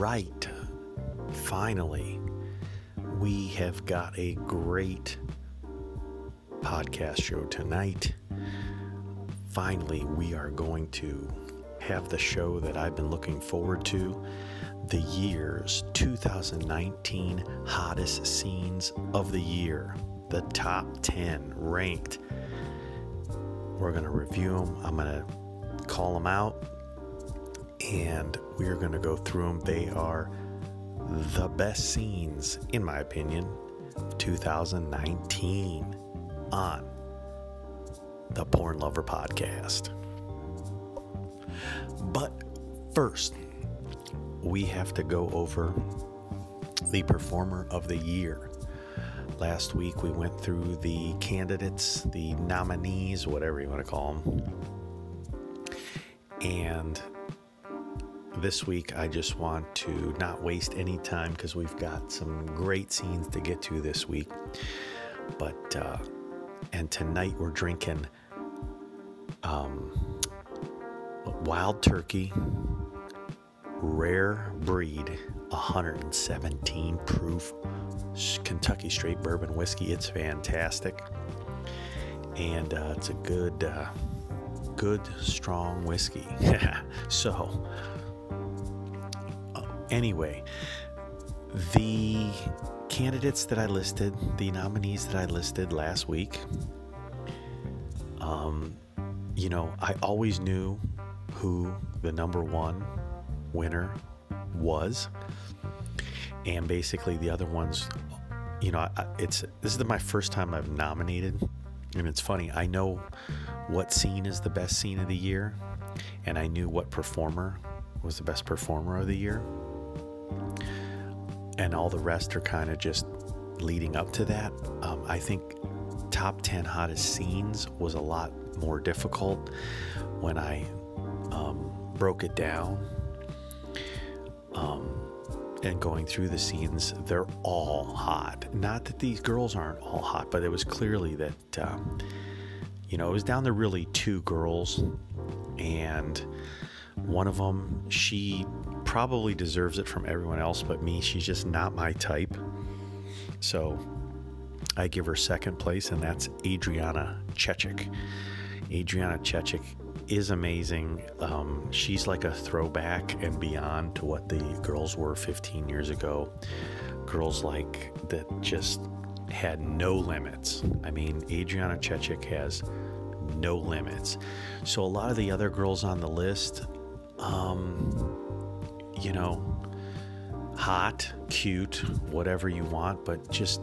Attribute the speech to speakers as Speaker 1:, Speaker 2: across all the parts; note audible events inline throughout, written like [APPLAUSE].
Speaker 1: right. Finally, we have got a great podcast show tonight. Finally, we are going to have the show that I've been looking forward to the year's 2019 hottest scenes of the year, the top 10 ranked. We're going to review them. I'm going to call them out and we are going to go through them. They are the best scenes, in my opinion, of 2019 on the Porn Lover Podcast. But first, we have to go over the Performer of the Year. Last week we went through the candidates, the nominees, whatever you want to call them. And this week I just want to not waste any time because we've got some great scenes to get to this week. But, uh, and tonight we're drinking um, wild turkey, rare breed, 117 proof Kentucky straight bourbon whiskey. It's fantastic. And uh, it's a good, uh, good, strong whiskey. [LAUGHS] so, anyway, the candidates that I listed, the nominees that I listed last week, um, you know, I always knew who the number one winner was, and basically the other ones, you know, it's this is my first time I've nominated, and it's funny. I know what scene is the best scene of the year, and I knew what performer was the best performer of the year, and all the rest are kind of just leading up to that. Um, I think top 10 hottest scenes was a lot more difficult when I um, broke it down um, and going through the scenes. They're all hot. Not that these girls aren't all hot, but it was clearly that, um, you know, it was down to really two girls. And one of them, she probably deserves it from everyone else but me. She's just not my type. So I give her second place, and that's Adriana Chechik. Adriana Chechik is amazing. Um, she's like a throwback and beyond to what the girls were 15 years ago. Girls like that just had no limits. I mean, Adriana Chechik has no limits. So a lot of the other girls on the list, um, you know, hot, cute, whatever you want, but just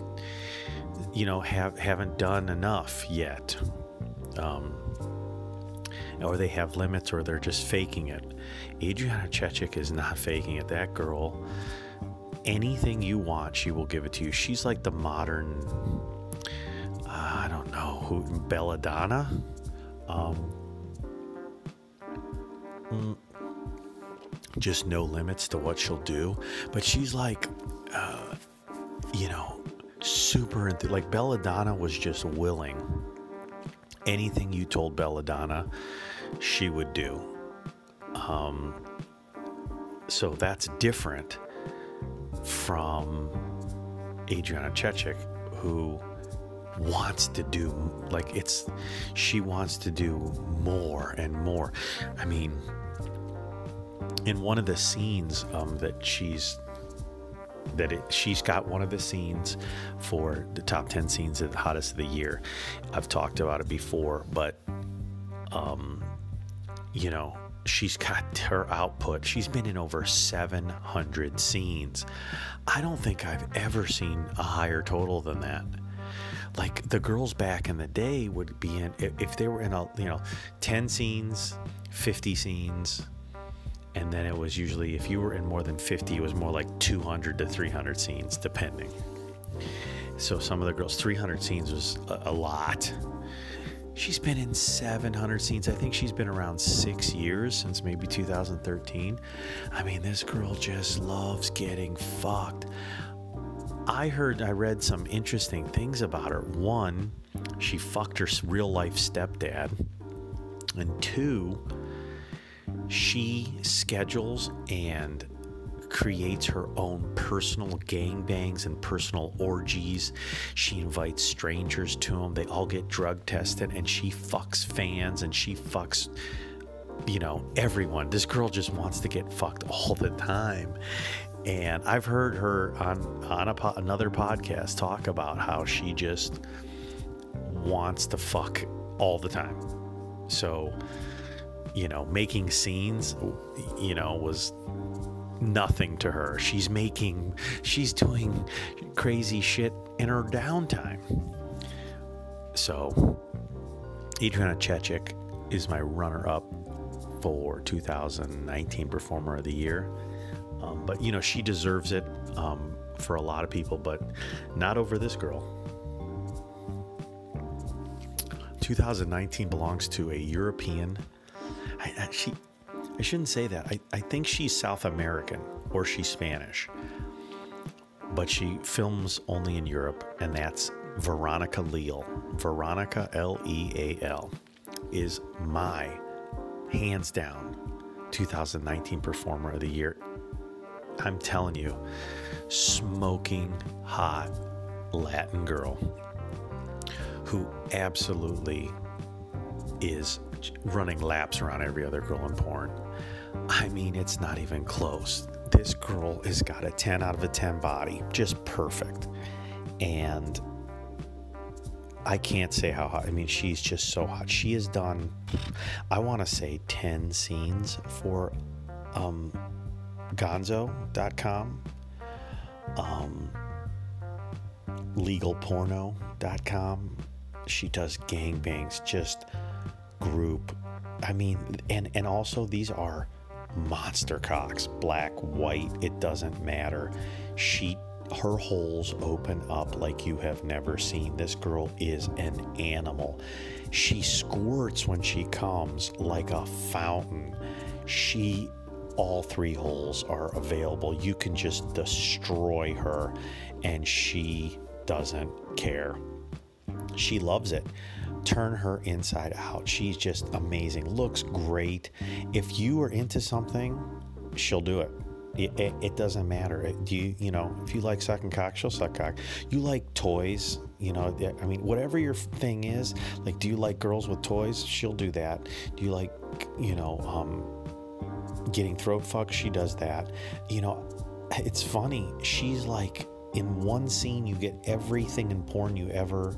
Speaker 1: you know have haven't done enough yet. Um, or they have limits or they're just faking it. Adriana Chechik is not [LAUGHS] faking it. That girl, anything you want, she will give it to you. She's like the modern, uh, I don't know, who, Belladonna? Um, mm, just no limits to what she'll do. But she's like, uh, you know, super, like Belladonna was just willing anything you told Belladonna, she would do. Um, so that's different from Adriana Chechik, who wants to do like it's she wants to do more and more. I mean, in one of the scenes um, that she's that it, she's got one of the scenes for the top 10 scenes of the hottest of the year. I've talked about it before, but, um, you know, she's got her output. She's been in over 700 scenes. I don't think I've ever seen a higher total than that. Like the girls back in the day would be in, if they were in a, you know, 10 scenes, 50 scenes, and then it was usually if you were in more than 50 it was more like 200 to 300 scenes depending. So some of the girls 300 scenes was a, a lot. She's been in 700 scenes. I think she's been around six years since maybe 2013 i mean this girl just loves getting fucked. I heard i read some interesting things about her. One she fucked her real life stepdad. And two she schedules and creates her own personal gangbangs and personal orgies. She invites strangers to them. They all get drug tested, and she fucks fans and she fucks, you know, everyone. This girl just wants to get fucked all the time. And I've heard her on on po- another podcast talk about how she just wants to fuck all the time. So, you know, making scenes, you know, was nothing to her. She's making, she's doing crazy shit in her downtime. So, Adriana Chechik is my runner up for 2019 Performer of the Year. Um, but, you know, she deserves it um, for a lot of people, but not over this girl. 2019 belongs to a European. I, she, I shouldn't say that. I, I think she's South American or she's Spanish, but she films only in Europe, and that's Veronica Leal. Veronica L E A L is my hands down 2019 Performer of the Year. I'm telling you, smoking hot Latin girl who absolutely is running laps around every other girl in porn. I mean, it's not even close. This girl has got a 10 out of a 10 body, just perfect. And I can't say how hot. I mean, she's just so hot. She has done, I want to say, 10 scenes for um, gonzo.com, um, legalporno.com. She does gangbangs, just group. I mean, and and also these are monster cocks, black, white, it doesn't matter. She her holes open up like you have never seen. This girl is an animal. She squirts when she comes like a fountain. She all three holes are available. You can just destroy her and she doesn't care. She loves it turn her inside out. She's just amazing. Looks great. If you are into something, she'll do it. It, it, it doesn't matter. Do you, you know, if you like sucking cock, she'll suck cock. You like toys, you know, I mean, whatever your thing is, like, do you like girls with toys? She'll do that. Do you like, you know, um, getting throat fucked? She does that. You know, it's funny. She's like, in one scene, you get everything in porn you ever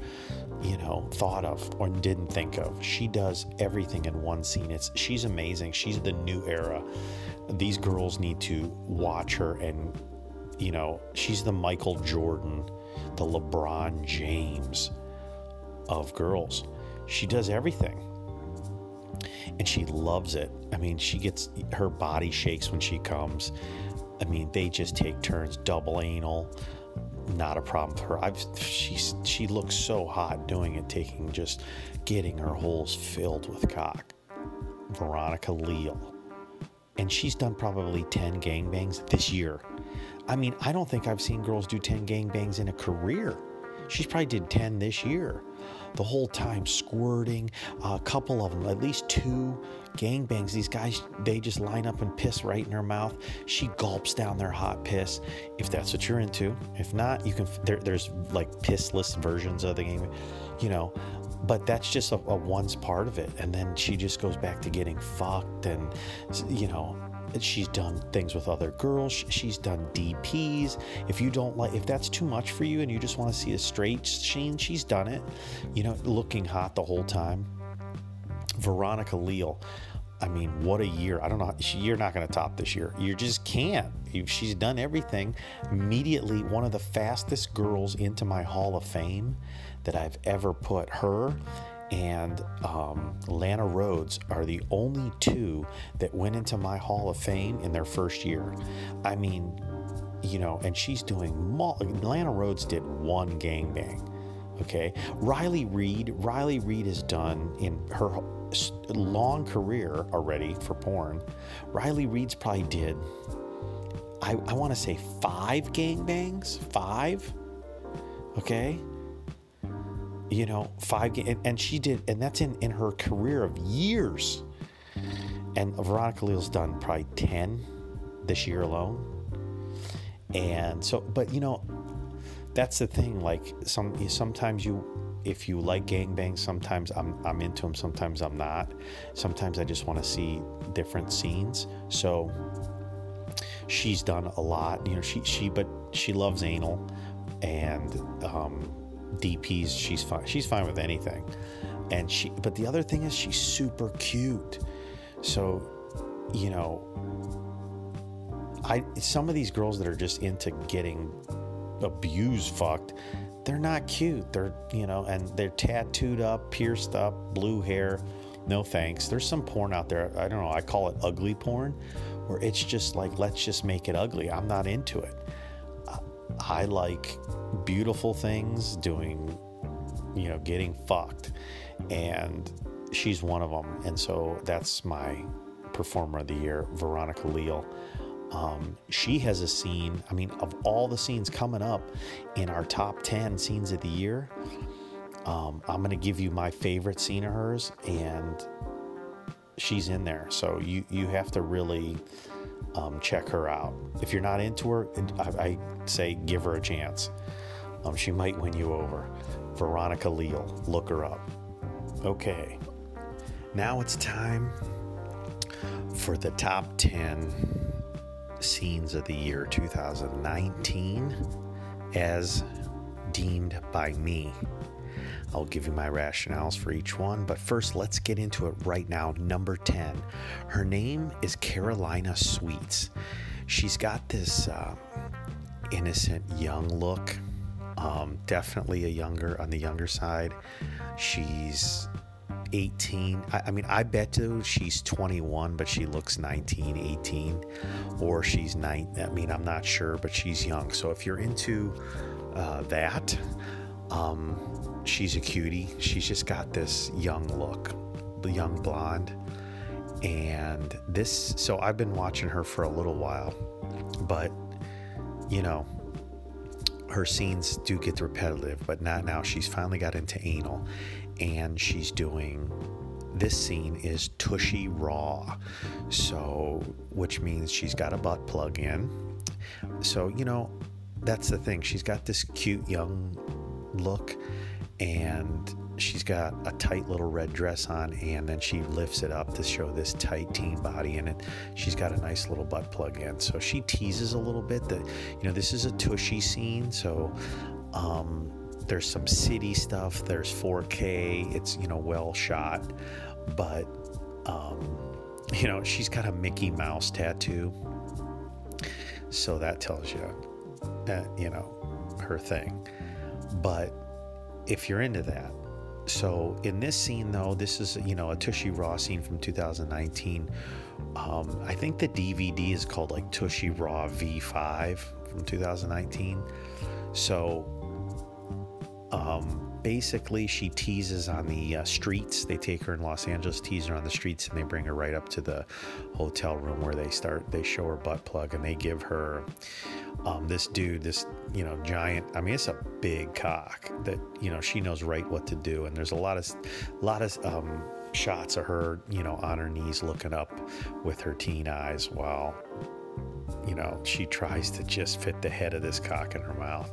Speaker 1: you know, thought of or didn't think of. She does everything in one scene. It's she's amazing. She's the new era. These girls need to watch her and you know, she's the Michael Jordan, the LeBron James of girls. She does everything. And she loves it. I mean, she gets her body shakes when she comes. I mean, they just take turns double anal not a problem for her. I've she's she looks so hot doing it, taking just getting her holes filled with cock. Veronica Leal. And she's done probably 10 gangbangs this year. I mean, I don't think I've seen girls do 10 gangbangs in a career. She's probably did 10 this year the whole time squirting. a couple of them, at least two gangbangs. These guys, they just line up and piss right in her mouth. She gulps down their hot piss, if that's what you're into. If not, you can. There, there's like pissless versions of the game, you know. But that's just a, a once part of it, and then she just goes back to getting fucked, and you know, she's done things with other girls she's done dps if you don't like if that's too much for you and you just want to see a straight scene she's done it you know looking hot the whole time veronica leal I mean, what a year. I don't know. You're not going to top this year. You just can't. She's done everything. Immediately, one of the fastest girls into my Hall of Fame that I've ever put her and um, Lana Rhoades are the only two that went into my Hall of Fame in their first year. I mean, you know, and she's doing, Lana Rhoades did one gangbang. Okay. Riley Reid, Riley Reid has done in her long career already for porn. Riley Reid's probably did, I, I want to say five gangbangs. Five. Okay you know, five games, and, and, she did, and that's in in her career of years. And Veronica Leal's done probably ten this year alone. And so, but you know, that's the thing. Like some sometimes you, if you like gangbangs, sometimes I'm I'm into them. Sometimes I'm not. Sometimes I just want to see different scenes. So she's done a lot. You know, she she but she loves anal and um, DPs. She's fine. She's fine with anything. And she, but the other thing is she's super cute. So, you know, I some of these girls that are just into getting abused, fucked, they're not cute. They're you know, and they're tattooed up, pierced up, blue hair. No thanks. There's some porn out there. I don't know. I call it ugly porn, where it's just like let's just make it ugly. I'm not into it. I like beautiful things doing, you know, getting fucked, and she's one of them. And so that's my performer of the year, Veronica Leal. Um, she has a scene. I mean, of all the scenes coming up in our top 10 scenes of the year, um, I'm going to give you my favorite scene of hers, and she's in there. So you, you have to really um, check her out. If you're not into her, I, I say give her a chance. Um, she might win you over. Veronica Leal, look her up. Okay, now it's time for the top 10 scenes of the year 2019 as deemed by me. I'll give you my rationales for each one, but first let's get into it right now. Number 10. Her name is Carolina Sweets. She's got this uh, innocent young look, um, definitely a younger on the younger side. She's 18. I, I, mean, I bet she's 21, but she looks 19, 18, or she's 9. I mean, I'm not sure, but she's young. So if you're into uh, that, um, she's a cutie. She's just got this young look, the young blonde. And this, so I've been watching her for a little while, but you know, her scenes do get repetitive, but not now. She's finally got into anal and she's doing this scene is tushy raw. So, which means she's got a butt plug in. So, you know, that's the thing. She's got this cute young look and she's got a tight little red dress on and then she lifts it up to show this tight teen body in it she's got a nice little butt plug in so she teases a little bit that you know this is a tushy scene so um, there's some city stuff there's 4k it's you know well shot but um, you know she's got a mickey mouse tattoo so that tells you you know her thing but if you're into that. So in this scene, though, this is you know a Tushy Raw scene from 2019. Um, I think the DVD is called like Tushy Raw V5 from 2019. So um, basically she teases on the uh, streets. They take her in los angeles tease her on the streets and they bring her right up to the hotel room where they start they show her butt plug and they give her um, this dude this you know giant i mean it's a big cock that you know she knows right what to do and there's a lot of lot of um, shots of her you know on her knees looking up with her teen eyes while you know she tries to just fit the head of this cock in her mouth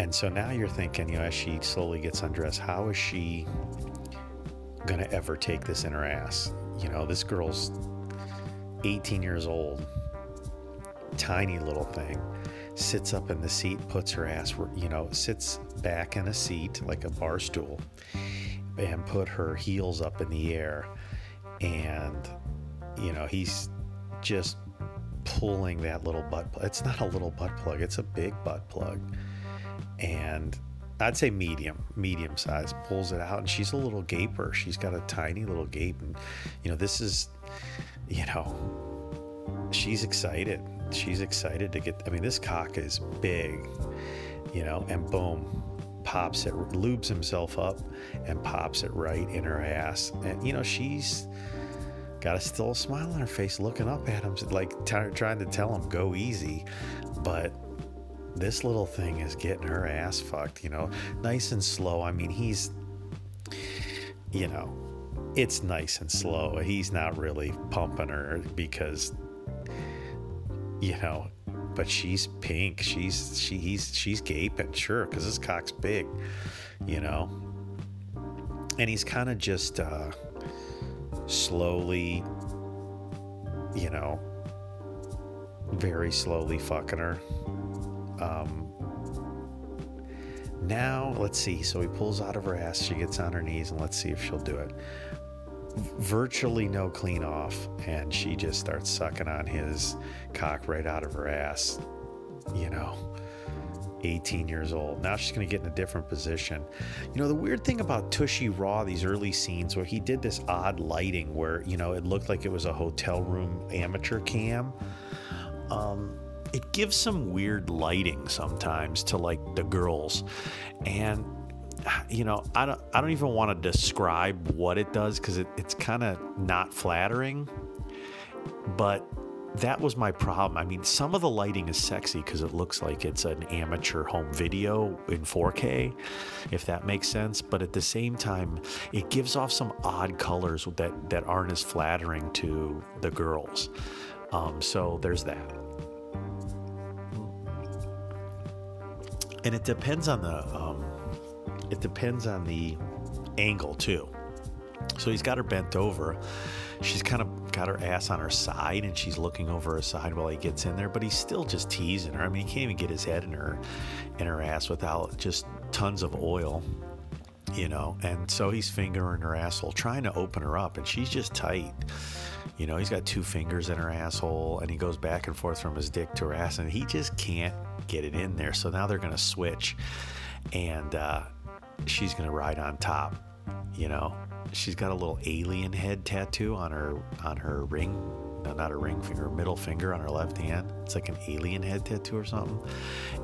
Speaker 1: and so now you're thinking, you know, as she slowly gets undressed, how is she going to ever take this in her ass? You know, this girl's 18 years old, tiny little thing, sits up in the seat, puts her ass, you know, sits back in a seat like a bar stool and put her heels up in the air. And, you know, he's just pulling that little butt plug. It's not a little butt plug, it's a big butt plug and I'd say medium, medium size, pulls it out, and she's a little gaper. She's got a tiny little gape, and you know, this is, you know, she's excited. She's excited to get. I mean, this cock is big, you know, and boom, pops it, lubes himself up, and pops it right in her ass, and you know, she's got a still smile on her face, looking up at him, like t- trying to tell him go easy, but this little thing is getting her ass fucked, you know, nice and slow. I mean, he's, you know, it's nice and slow. He's not really pumping her because, you know, but she's pink. She's she he's she's gaping, sure, because his cock's big, you know. And he's kind of just uh, slowly, you know, very slowly fucking her. Um, now, let's see. So he pulls out of her ass. She gets on her knees, and let's see if she'll do it. Virtually no clean off, and she just starts sucking on his cock right out of her ass. You know, 18 years old. Now she's going to get in a different position. You know, the weird thing about Tushy Raw, these early scenes where he did this odd lighting where, you know, it looked like it was a hotel room amateur cam. Um, it gives some weird lighting sometimes to like the girls. And you know i don't i don't even want to describe what it does because it, it's kind of not flattering. But that was my problem. I mean some of the lighting is sexy because it looks like it's an amateur home video in 4k if that makes sense. But at the same time it gives off some odd colors that that aren't as flattering to the girls. Um, so there's that and it depends on the um, it depends on the angle too. So he's got her bent over. She's kind of got her ass on her side and she's looking over her side while he gets in there, but he's still just teasing her. I mean, he can't even get his head in her in her ass without just tons of oil, you know. And so he's fingering her asshole, trying to open her up, and she's just tight. You know, he's got two fingers in her asshole and he goes back and forth from his dick to her ass and he just can't get it in there. So now they're going to switch, and uh, she's going to ride on top. You know, she's got a little alien head tattoo on her on her ring. No, not a ring finger, middle finger on her left hand. It's like an alien head tattoo or something.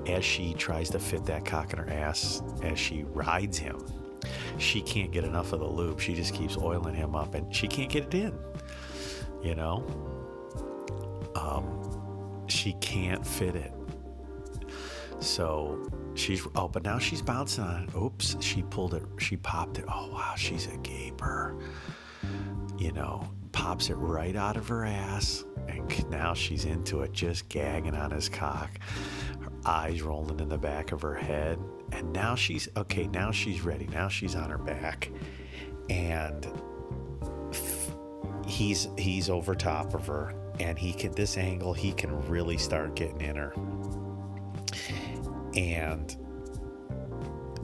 Speaker 1: As she tries to fit that cock in her ass, as she rides him, she can't get enough of the lube. She just keeps oiling him up, and she can't get it in. You know, um, she can't fit it. So she's oh, but now she's bouncing on it. Oops, she pulled it. She popped it. Oh wow, she's a gaper. You know, pops it right out of her ass, and now she's into it, just gagging on his cock. Her eyes rolling in the back of her head, and now she's okay. Now she's ready. Now she's on her back, and he's he's over top of her, and he can this angle he can really start getting in her and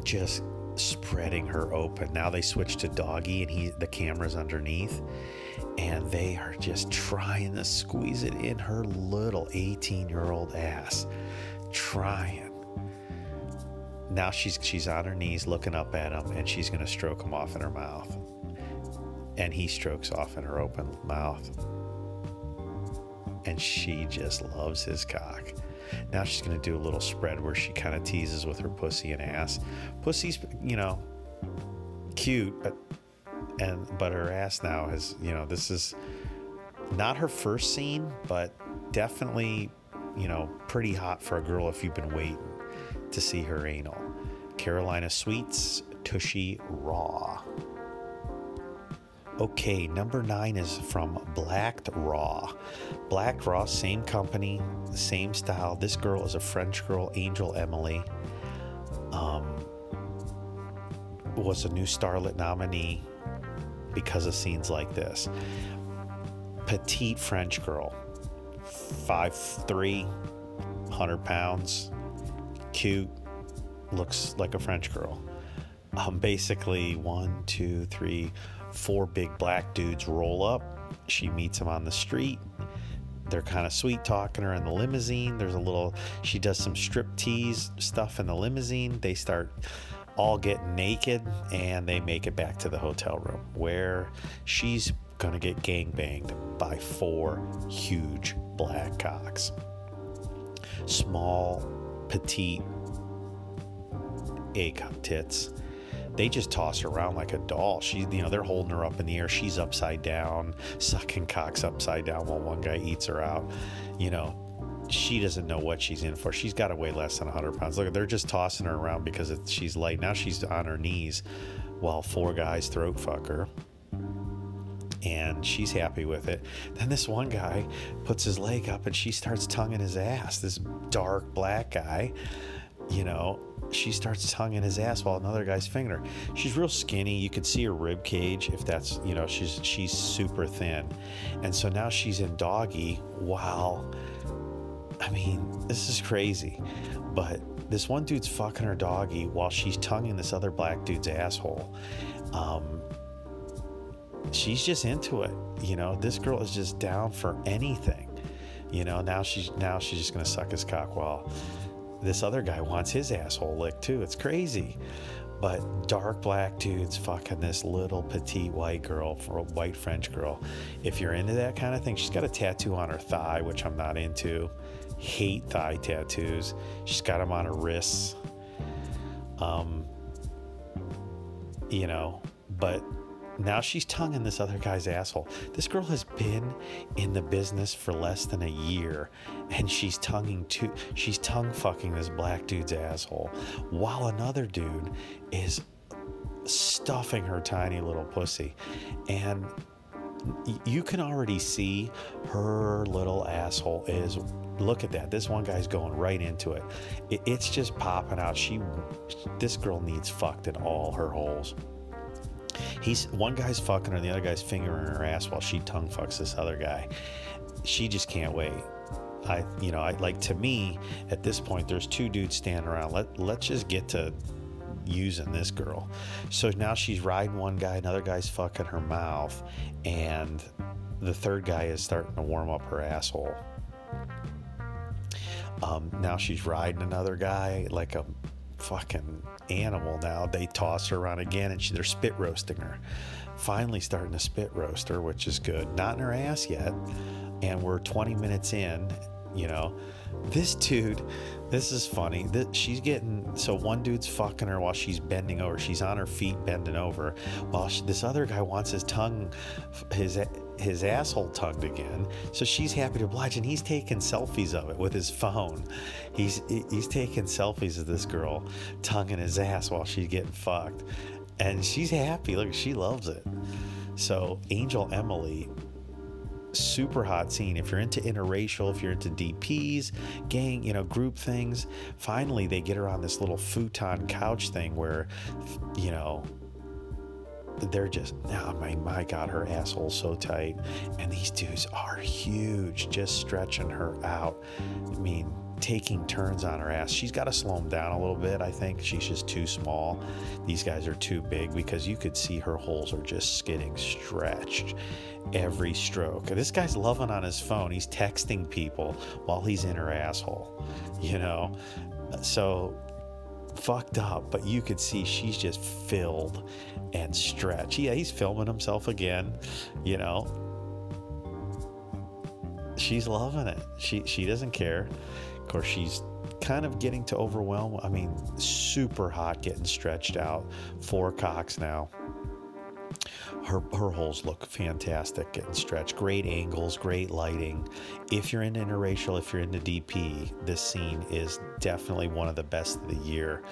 Speaker 1: just spreading her open. Now they switch to doggy and he the camera's underneath and they are just trying to squeeze it in her little 18-year-old ass. Trying. Now she's she's on her knees looking up at him and she's going to stroke him off in her mouth. And he strokes off in her open mouth. And she just loves his cock. Now she's going to do a little spread where she kind of teases with her pussy and ass. Pussy's, you know, cute, but and but her ass now has, you know, this is not her first scene, but definitely, you know, pretty hot for a girl if you've been waiting to see her anal. Carolina Sweets, Tushy Raw. Okay, number nine is from Blacked Raw. Black Raw, same company, same style. This girl is a French girl, Angel Emily. Um, was a new Starlet nominee because of scenes like this. Petite French girl, 5'3, 100 pounds, cute, looks like a French girl. Um, basically, one, two, three, four big black dudes roll up. She meets them on the street. They're kind of sweet talking her in the limousine. There's a little, she does some strip tease stuff in the limousine. They start all getting naked and they make it back to the hotel room where she's to get gang banged by four huge black cocks. Small, petite, cup tits they just toss her around like a doll. She, you know, they're holding her up in the air. She's upside down, [LAUGHS] sucking cocks upside down while one guy eats her out. You know, she doesn't know what she's in for. She's got to weigh less than 100 pounds. Look, they're just tossing her around because she's light. Now she's on her knees while four guys throat fuck her. and she's happy with it. Then this one guy puts his leg up and she starts tonguing his ass. This dark black guy, you know, she starts tonguing his ass while another guy's fingering her. She's real skinny. You could see her rib cage if that's, you know, she's she's super thin. And so now she's in doggy Wow, I mean, this is crazy. But this one dude's fucking her doggy while she's tonguing this other black dude's asshole. Um, she's just into it. You know, this girl is just down for anything. You know, now she's now she's just gonna suck his cock while this other guy wants his asshole licked too. It's crazy. But dark black dudes fucking this little petite white girl for a white French girl. If you're into that kind of thing, she's got a tattoo on her thigh, which I'm not into. Hate thigh tattoos. She's got them on her wrists. Um, you know, but now she's tonguing this other guy's asshole. This girl has been in the business for less than a year, and she's tonguing to she's tongue fucking this black dude's asshole, while another dude is stuffing her tiny little pussy, and you can already see her little asshole is look at that this one guy's going right into it. it it's just popping out she this girl needs fucked in all her holes He's one guy's fucking her, and the other guy's fingering her ass while she tongue fucks this other guy. She just can't wait. I, you know, I like to me at this point. There's two dudes standing around. Let let's just get to using this girl. So now she's riding one guy, another guy's fucking her mouth, and the third guy is starting to warm up her asshole. Um, now she's riding another guy like a fucking animal now. They toss her around again and she, they're spit roasting her. Finally, starting to spit roast her, which is good. Not in her ass yet. And we're 20 minutes in, you know. This dude, this is funny. That she's getting so one dude's fucking her while she's bending over. She's on her feet bending over, while she, this other guy wants his tongue, his his asshole tugged again. So she's happy to oblige, and he's taking selfies of it with his phone. He's he's taking selfies of this girl tonguing his ass while she's getting fucked, and she's happy. Look, she loves it. So Angel Emily super hot scene. If you're into interracial, if you're into DPs, gang, you know, group things, finally they get her on this little futon couch thing where, you know, they're just, oh my, my God, her asshole's so tight. And these dudes are huge, just stretching her out. I mean, taking turns on her ass. She's got to slow him down a little bit, I think. She's just too small. These guys are too big because you could see her holes are just getting stretched every stroke. This guy's loving on his phone. He's texting people while he's in her asshole, you know? So fucked up, but you could see she's just filled and stretched. Yeah, he's filming himself again, you know. She's loving it. She she doesn't care. Course, she's kind of getting to overwhelm. I mean, super hot, getting stretched out. Four cocks now her, her holes look fantastic getting stretched. Great angles, great lighting. If you're into interracial, if you're into DP, this scene is definitely one of the best of the year.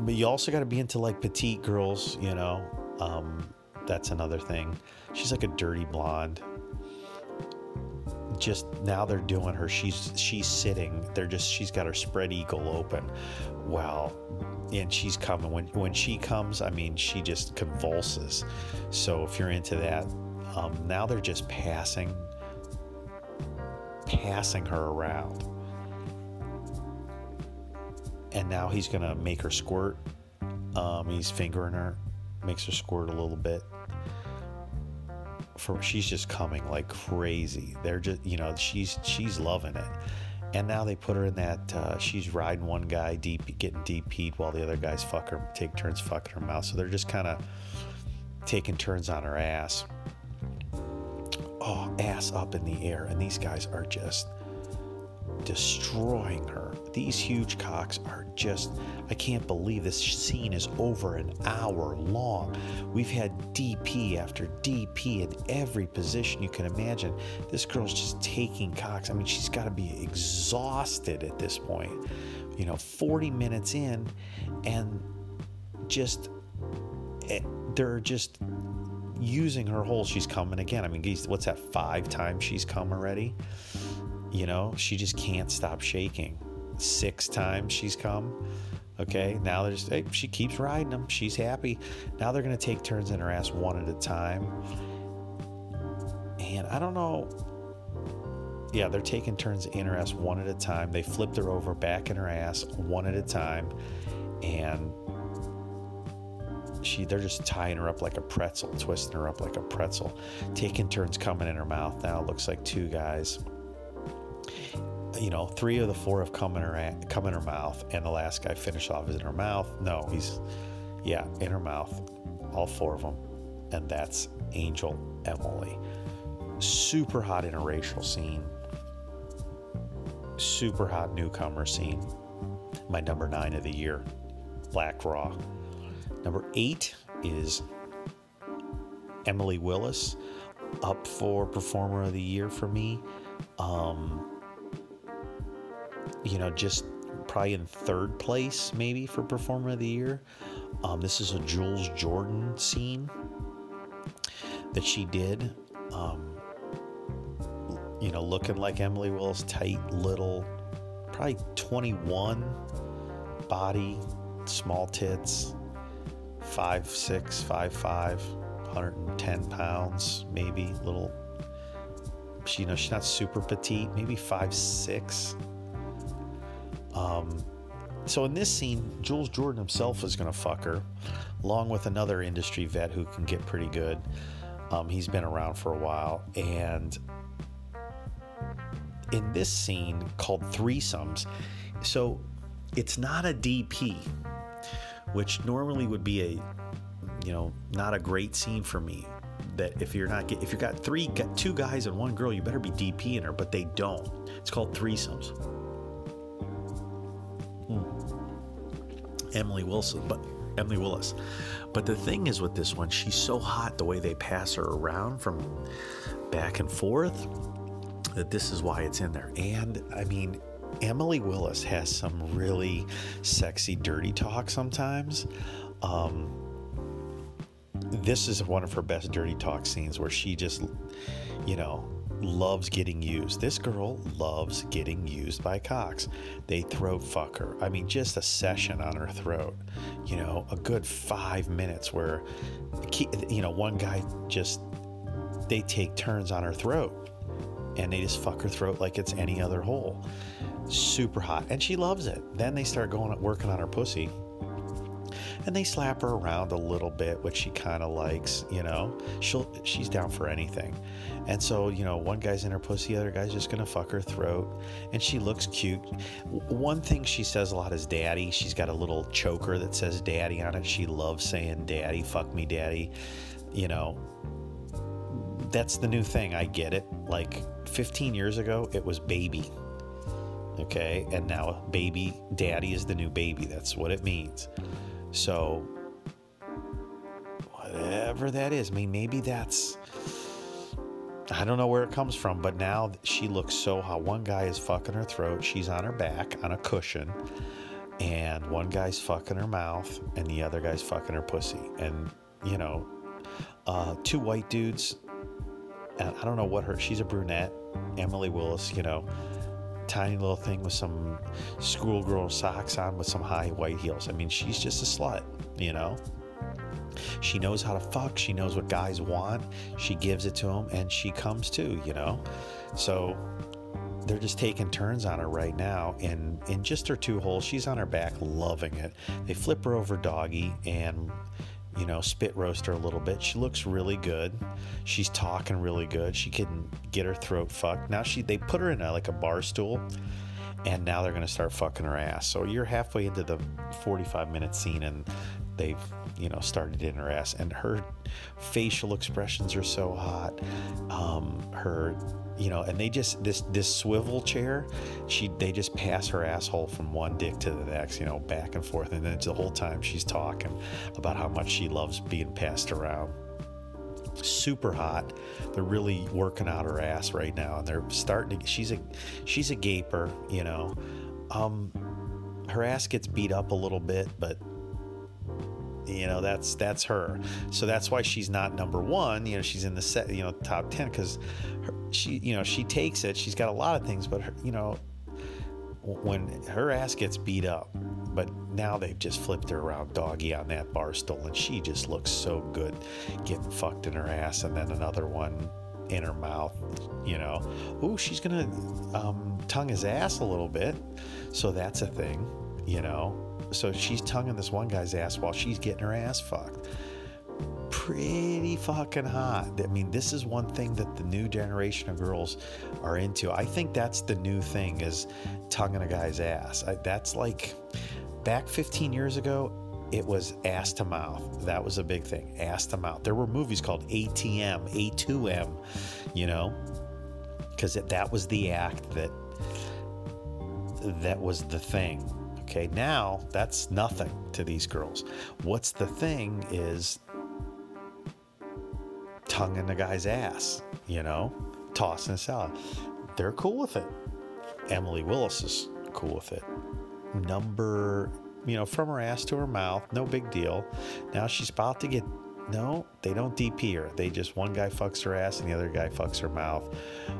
Speaker 1: But you also got to be into like petite girls, you know. Um, that's another thing. She's like a dirty blonde. Just now they're doing her. She's she's sitting. They're just she's got her spread eagle open. Wow, and she's coming. When when she comes, I mean, she just convulses. So if you're into that, um, now they're just passing, passing her around, and now he's gonna make her squirt. Um, he's fingering her, makes her squirt a little bit. For she's just coming like crazy. They're just, you know, she's she's loving it and now they put her in that uh, she's riding one guy deep, getting DP'd while the other guys fuck her, take turns fucking her mouth. So they're just kind of taking turns on her ass. Oh, ass up in the air, and these guys are just destroying her. These huge cocks are just, I can't believe this scene is over an hour long. We've had DP after DP in every position you can imagine. This girl's just taking cocks. I mean, she's got to be exhausted at this point. You know, 40 minutes in, and just, eh, they're just using her hole. She's coming again. I mean, what's that? Five times she's come already. You know, she just can't stop shaking. Six times she's come. Okay, now they're just, hey, she keeps riding them. She's happy. Now they're to take turns in her ass one at a time. And I don't know. Yeah, they're taking turns in her ass one at a time. They flipped her over back in her ass one at a time. And she they're just tying her up like a pretzel, twisting her up like a pretzel, taking turns coming in her mouth. Now it looks like two guys. You know, three of the four have come in her come in her mouth, and the last guy finished off is in her mouth. No, he's yeah in her mouth, all four of them, and that's Angel Emily. Super hot interracial scene. Super hot newcomer scene. My number nine of the year, Black Raw. Number eight is Emily Willis, up for Performer of the Year for me. Um, you know, just probably in third place maybe for Performer of the Year. Um, this is a Jules Jordan scene that she did. Um, you know, looking like Emily Willis, tight little, probably 21 body, small tits, five six, five five, 110 pounds, maybe little. She, you know, she's not super petite, maybe five six. Um, so in this scene, Jules Jordan himself is going to fuck her, along with another industry vet who can get pretty good. Um, he's been around for a while, and in this scene called threesomes, so it's not a DP which normally would be a you know not a great scene for me. That if you're not if you've got three got two guys and one girl you better be dp in her but they don't. It's called threesomes hmm. emily wilson but emily willis but the thing is with this one she's so hot the way they pass her around from back and forth that this is why it's in there and i mean Emily Willis has some really sexy dirty talk sometimes. Um, this is one of her best dirty talk scenes where she just, you know, loves getting used. This girl loves getting used by cocks. They throat fuck her. I mean, just a session on her throat. You know, a good five minutes where, you know, one guy just, they take turns on her throat and they just fuck her throat like it's any other hole super hot, and she loves it. Then they start going working on her pussy, and they slap her around a little bit, which she kind of likes. You know, she'll she's down for anything. And so, you know, one guy's in her pussy, the other guy's just gonna fuck her throat, and she looks cute. One thing she says a lot is "daddy." She's got a little choker that says "daddy" on it. She loves saying "daddy," "fuck me, daddy." You know, that's the new thing. I get it. Like 15 years ago, it was baby Okay, and now baby daddy is the new baby. That's what it means. So, whatever that is, I mean, maybe that's. I don't know where it comes from, but now she looks so hot. One guy is fucking her throat. She's on her back on a cushion. And one guy's fucking her mouth, and the other guy's fucking her pussy. And, you know, uh, two white dudes. And I don't know what her, she's a brunette. Emily Willis, you know, tiny little thing with some schoolgirl socks on with some high white heels. I mean, she's just a slut, you know? She knows how to fuck. She knows what guys want. She gives it to them and she comes too, you know? So they're just taking turns on her right now. And in just her two holes, she's on her back, loving it. They flip her over doggy and you know, spit roast her a little bit. She looks really good. She's talking really good. She can get her throat fucked. Now she they put her in a, like a bar stool and now they're going to start fucking her ass. So you're halfway into the 45 minute scene and they've, you know, started in her ass and her facial expressions are so hot. Um, her you know, and they just this this swivel chair, she they just pass her asshole from one dick to the next, you know, back and forth, and then the whole time she's talking about how much she loves being passed around. Super hot. They're really working out her ass right now, and they're starting to. She's a she's a gaper, you know. Um, her ass gets beat up a little bit, but You know, that's that's her. So that's why she's not number one. You know, she's in the set, you know, top ten because she, you know, she takes it. She's got a lot of things, but her, you know, when her ass gets beat up, but now they've just flipped her around doggy on that bar stool, and she just looks so good getting fucked in her ass, and then another one in her mouth, you know. Ooh, she's gonna um, tongue his ass a little bit, so that's a thing, you know. So she's tonguing this one guy's ass while she's getting her ass fucked. Pretty fucking hot. I mean, this is one thing that the new generation of girls are into. I think that's the new thing is tonguing a guy's ass. I, that's like back 15 years ago, it was ass to mouth. That was a big thing. Ass to mouth. There were movies called ATM, A2M, you know, because that was the act that that was the thing. Okay, now that's nothing to these girls. What's the thing is tongue in the guy's ass, you know, tossing a salad. They're cool with it. Emily Willis is cool with it. Number, you know, from her ass to her mouth, no big deal. Now she's about to get no, they don't DP her. They just one guy fucks her ass and the other guy fucks her mouth.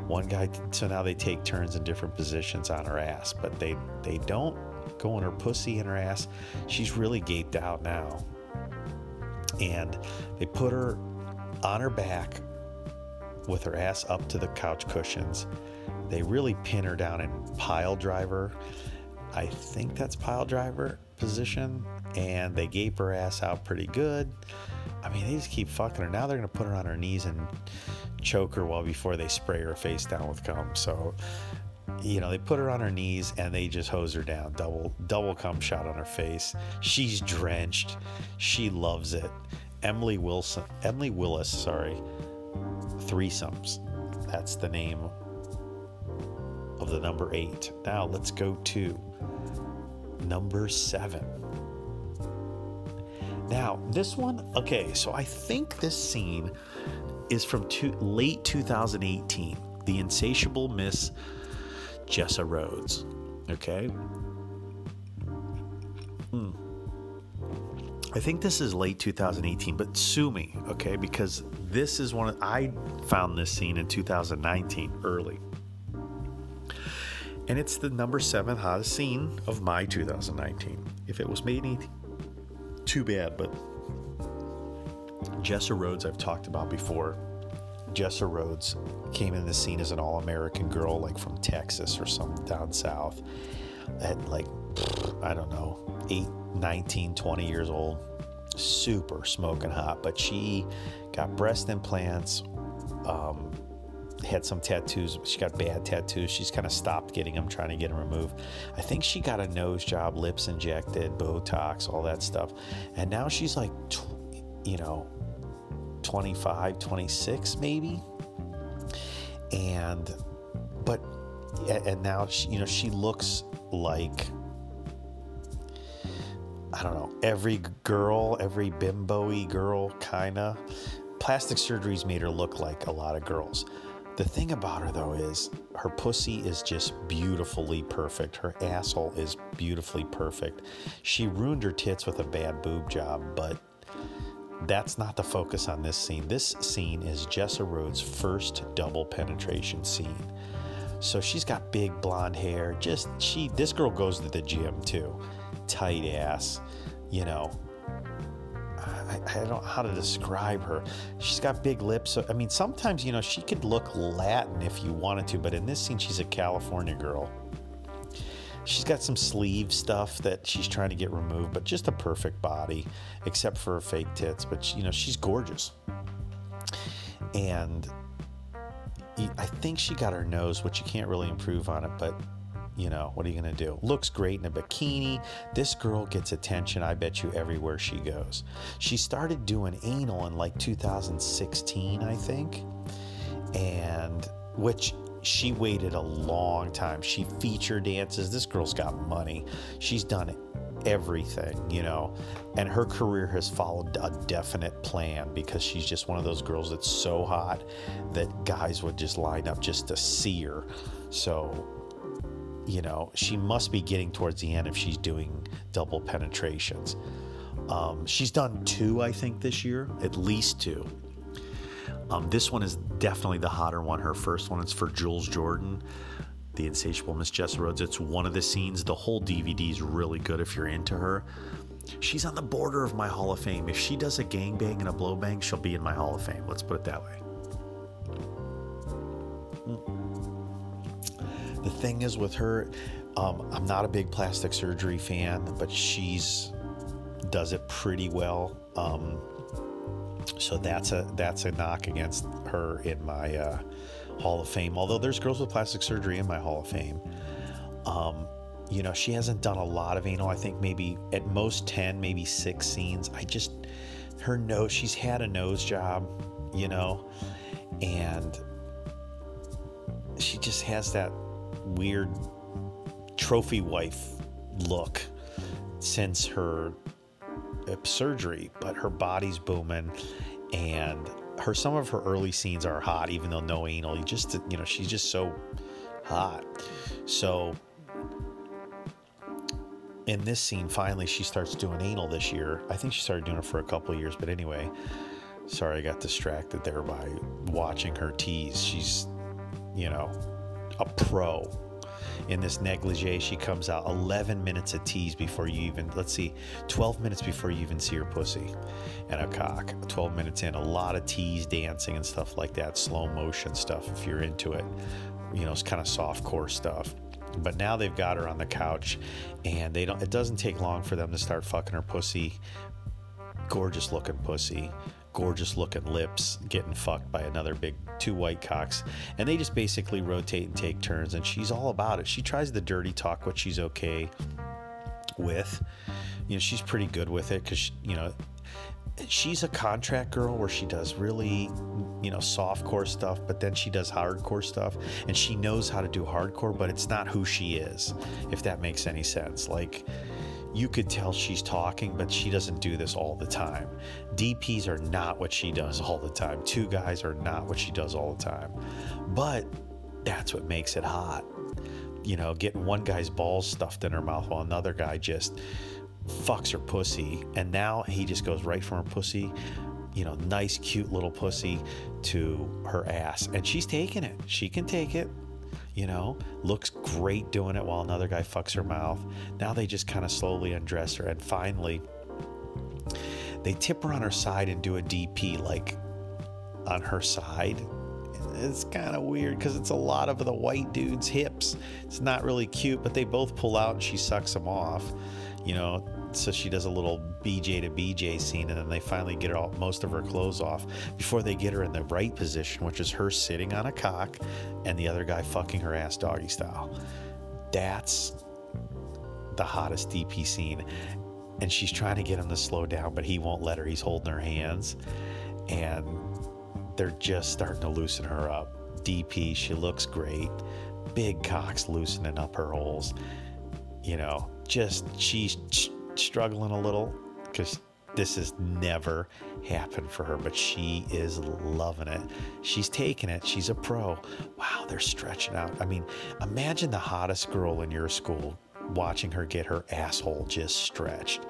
Speaker 1: One guy, so now they take turns in different positions on her ass, but they they don't go in her pussy and her ass. She's really gaped out now, and they put her on her back with her ass up to the couch cushions. They really pin her down in pile driver. I think that's pile driver position, and they gape her ass out pretty good. I mean, they just keep fucking her. Now they're gonna put her on her knees and choke her while before they spray her face down with cum. So, you know, they put her on her knees and they just hose her down. Double double cum shot on her face. She's drenched. She loves it. Emily Wilson, Emily Willis, sorry, threesomes. That's the name of the number eight. Now let's go to number seven. Now, this one, okay, so I think this scene is from two, late 2018. The Insatiable Miss Jessa Rhodes. Okay? Hmm. I think this is late 2018, but sue me, okay? Because this is one of, I found this scene in 2019, early. And it's the number seven hottest scene of my 2019. If it was made in 18, too bad, but Jessa Rhodes, I've talked about before. Jessa Rhodes came in the scene as an all American girl, like from Texas or some down south, at like, I don't know, 8, 19, 20 years old. Super smoking hot, but she got breast implants, um, had some tattoos. She got bad tattoos. She's kind of stopped getting them, trying to get them removed. I think she got a nose job, lips injected, Botox, all that stuff. And now she's like, you know, 25, 26 maybe. And, but, and now she, you know, she looks like, I don't know, every girl, every bimbo girl, kind of. Plastic surgery's made her look like a lot of girls. The thing about her though is her pussy is just beautifully perfect. Her asshole is beautifully perfect. She ruined her tits with a bad boob job, but that's not the focus on this scene. This scene is Jessa Rhodes' first double penetration scene. So she's got big blonde hair. Just she this girl goes to the gym too. Tight ass, you know. I, I don't know how to describe her. She's got big lips. So, I mean, sometimes, you know, she could look Latin if you wanted to, but in this scene, she's a California girl. She's got some sleeve stuff that she's trying to get removed, but just a perfect body, except for her fake tits. But, she, you know, she's gorgeous. And I think she got her nose, which you can't really improve on it, but you know, what are you going to do? Looks great in a bikini. This girl gets attention, I bet you, everywhere she goes. She started doing anal in like 2016, I think, and which she waited a long time. She feature dances. This girl's got money. She's done everything, you know, and her career has followed a definite plan because she's just one of those girls that's so hot that guys would just line up just to see her. So you know, she must be getting towards the end if she's doing double penetrations. Um, she's done two, I think, this year, at least two. Um, this one is definitely the hotter one. Her first one is for Jules Jordan, The Insatiable Miss Jess Rhodes. It's one of the scenes. The whole DVD is really good if you're into her. She's on the border of my Hall of Fame. If she does a gangbang and a blowbang, she'll be in my Hall of Fame. Let's put it that way. The thing is with her, um, I'm not a big plastic surgery fan, but she's does it pretty well. Um, so that's a that's a knock against her in my uh, Hall of Fame. Although there's girls with plastic surgery in my Hall of Fame. Um, you know, she hasn't done a lot of anal. I think maybe at most ten, maybe six scenes. I just her nose. She's had a nose job, you know, and she just has that weird trophy wife look since her Uh, surgery, but her body's booming and her some of her early scenes are hot even though no anal. Just you know, she's just so hot. So in this scene finally she starts doing anal this year. I think she started doing it for a couple years, but anyway, sorry I got distracted there by watching her tease. She's you know, a pro in this negligee. She comes out 11 minutes of tease before you even, let's see, 12 minutes before you even see her pussy and a cock. 12 minutes in, a lot of tease dancing and stuff like that, slow motion stuff if you're into it. You know, it's kind of soft core stuff. But now they've got her on the couch and they don't it doesn't take long for them to start fucking her pussy. Gorgeous looking pussy gorgeous looking lips getting fucked by another big two white cocks. And they just basically rotate and take turns and she's all about it. She tries the dirty talk what she's okay with. You know she's pretty good with it because you know she's a contract girl where she does really you know soft core stuff but then she does hardcore stuff and she knows how to do hardcore but it's not who she is if that makes any sense. Like you could tell she's talking, but she doesn't do this all the time. DPs are not what she does all the time. Two guys are not what she does all the time. But that's what makes it hot. You know, getting one guy's balls stuffed in her mouth while another guy just fucks her pussy. And now he just goes right from her pussy, you know, nice, cute little pussy to her ass. And she's taking it. She can take it you know, looks great doing it while another guy fucks her mouth. Now they just kind of slowly undress her, and finally, they tip her on her side and do a DP like on her side. It's kind of weird because it's a lot of the white dude's hips. It's not really cute, but they both pull out and she sucks them off. You know, so she does a little BJ to BJ scene, and then they finally get all, most of her clothes off before they get her in the right position, which is her sitting on a cock and the other guy fucking her ass doggy style. That's the hottest DP scene. And she's trying to get him to slow down, but he won't let her. He's holding her hands, and they're just starting to loosen her up. DP, she looks great. Big cocks loosening up her holes. You know, just she's struggling a little because this has never happened for her, but she is loving it. She's taking it. She's a pro. Wow, they're stretching out. I mean, imagine the hottest girl in your school watching her get her asshole just stretched.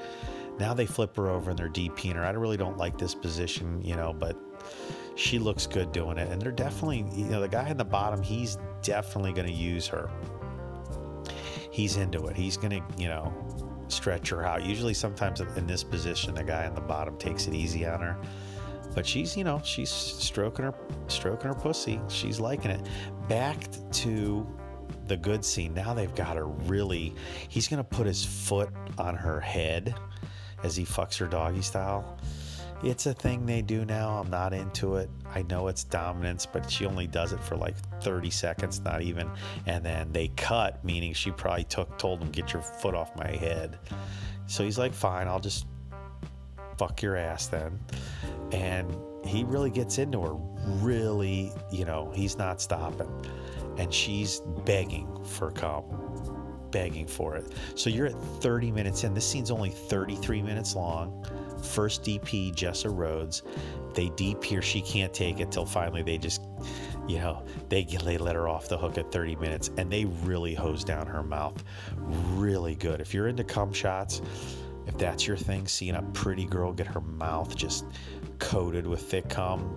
Speaker 1: Now they flip her over and they're DPing her. I really don't like this position, you know, but she looks good doing it. And they're definitely, you know, the guy in the bottom, he's definitely going to use her. He's into it. He's going to, you know, stretch her out. Usually, sometimes in this position, the guy on the bottom takes it easy on her. But she's, you know, she's stroking her, stroking her pussy. She's liking it. Back to the good scene. Now they've got her really. He's gonna put his foot on her head as he fucks her doggy style. It's a thing they do now. I'm not into it. I know it's dominance, but she only does it for like 30 seconds, not even. And then they cut, meaning she probably took told him, "Get your foot off my head." So he's like, "Fine, I'll just fuck your ass then." And he really gets into her. Really, you know, he's not stopping. And she's begging for cum begging for it. So you're at 30 minutes in. This scene's only 33 minutes long first DP, Jessa Rhodes. They DP her, she can't take it till finally they just, you know, they they let her off the hook at 30 minutes, and they really hose down her mouth, really good. If you're into cum shots, if that's your thing, seeing a pretty girl get her mouth just coated with thick cum,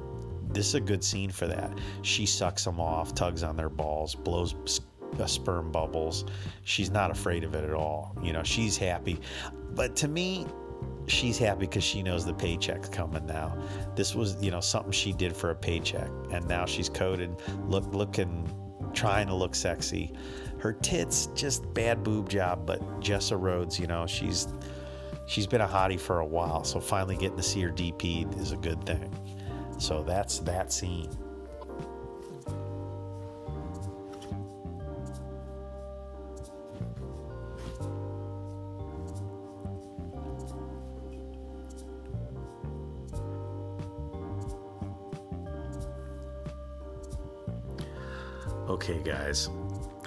Speaker 1: this is a good scene for that. She sucks them off, tugs on their balls, blows uh, sperm bubbles. She's not afraid of it at all. You know, she's happy. But to me, she's happy because she knows the paycheck's coming now. This was, you know, something she did for a paycheck, and now she's coated, look, looking, trying to look sexy. Her tits, just bad boob job, but Jessa Rhodes, you know, she's she's been a hottie for a while, so finally getting to see her DP is a good thing. So that's that scene.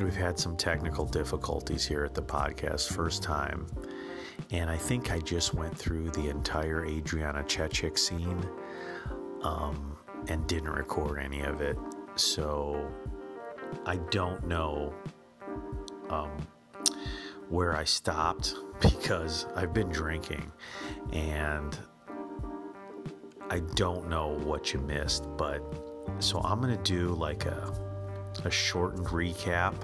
Speaker 1: We've had some technical difficulties here at the podcast, first time. And I think I just went through the entire Adriana Chechik scene um, and didn't record any of it. So I don't know um, where I stopped [LAUGHS] because I've been drinking and I don't know what you missed. But so I'm going to do like a a shortened recap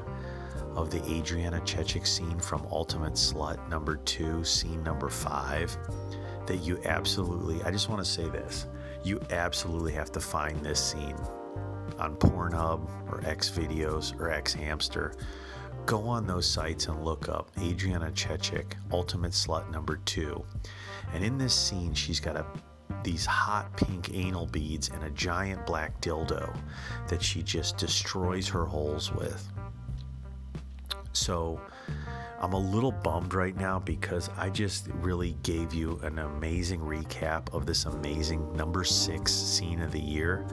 Speaker 1: of the Adriana Chechik scene from Ultimate Slut number two, scene number five, that you absolutely, I just want to say this, you absolutely have to find this scene on Pornhub or X Videos or X Hamster. Go on those sites and look up Adriana Chechik, Ultimate Slut number two. And in this scene, she's got a these hot pink anal beads and a giant black dildo that she just destroys her holes with. So I'm a little bummed right now because I just really gave you an amazing recap of this amazing number six scene of the year,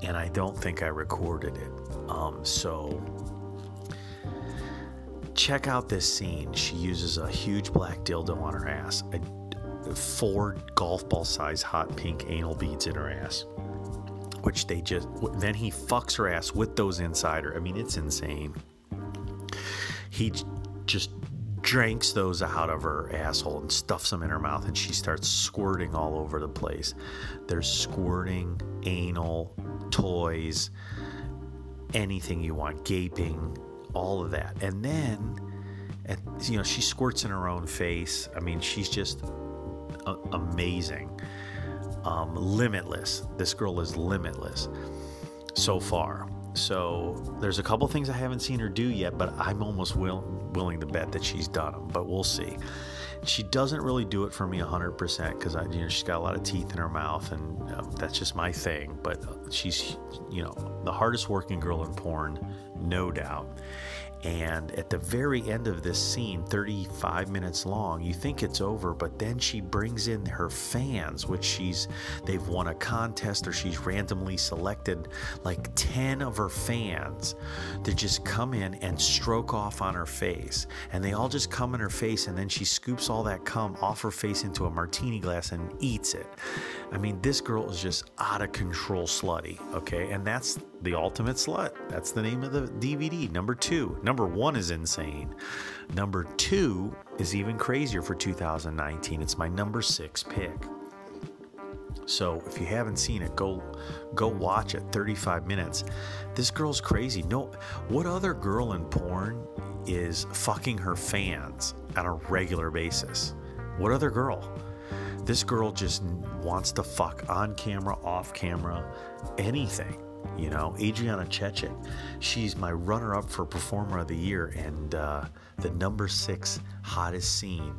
Speaker 1: and I don't think I recorded it. Um, so check out this scene. She uses a huge black dildo on her ass. I four golf ball size hot pink anal beads in her ass which they just then he fucks her ass with those inside her. I mean it's insane. He just drinks those out of her asshole and stuffs them in her mouth and she starts squirting all over the place. There's squirting anal toys anything you want gaping all of that. And then and, you know she squirts in her own face. I mean she's just amazing. Um, limitless. This girl is limitless so far. So there's a couple things I haven't seen her do yet, but I'm almost will, willing to bet that she's done them. But we'll see. She doesn't really do it for me 100% because I, you know, she's got a lot of teeth in her mouth, and um, that's just my thing. But she's, you know, the hardest working girl in porn, no doubt. And at the very end of this scene, 35 minutes long, you think it's over, but then she brings in her fans, which she's they've won a contest or she's randomly selected like 10 of her fans to just come in and stroke off on her face. And they all just come in her face, and then she scoops all that cum off her face into a martini glass and eats it. I mean, this girl is just out of control slutty, okay? And that's the Ultimate Slut. That's the name of the DVD. Number two. Number one is insane. Number two is even crazier for 2019. It's my number six pick. So if you haven't seen it, go go watch it. 35 minutes. This girl's crazy. No, what other girl in porn is fucking her fans on a regular basis? What other girl? This girl just wants to fuck on camera, off camera, anything. You know, Adriana Chechik, she's my runner up for Performer of the Year and uh, the number six hottest scene.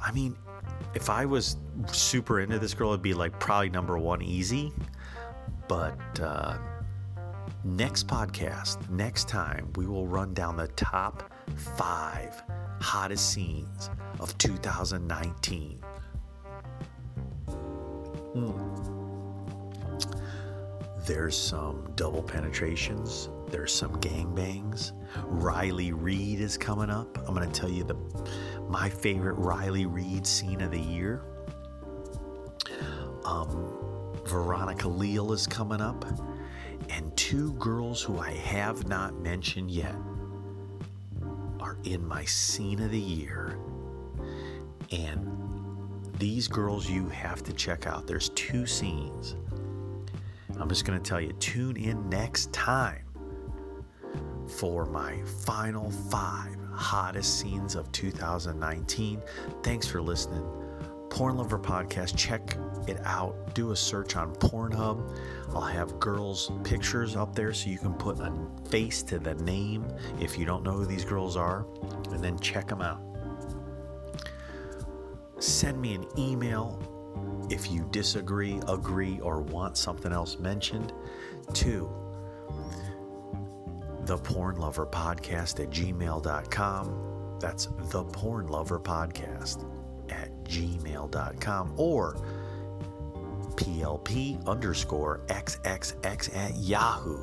Speaker 1: I mean, if I was super into this girl, it'd be like probably number one easy. But uh, next podcast, next time, we will run down the top five hottest scenes of 2019. Mm. There's some double penetrations. There's some gangbangs. Riley Reid is coming up. I'm going to tell you the my favorite Riley Reid scene of the year. Um, Veronica Leal is coming up, and two girls who I have not mentioned yet are in my scene of the year. And these girls you have to check out. There's two scenes. I'm just going to tell you, tune in next time for my final five hottest scenes of 2019. Thanks for listening. Porn Lover Podcast. Check it out. Do a search on Pornhub. I'll have girls' pictures up there so you can put a face to the name if you don't know who these girls are, and then check them out. Send me an email if you disagree, agree, or want something else mentioned to the porn lover podcast at gmail.com. That's the porn lover podcast at gmail.com or plp underscore xxx at yahoo.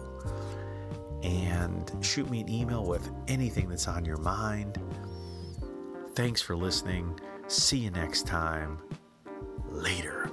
Speaker 1: And shoot me an email with anything that's on your mind. Thanks for listening. See you next time later.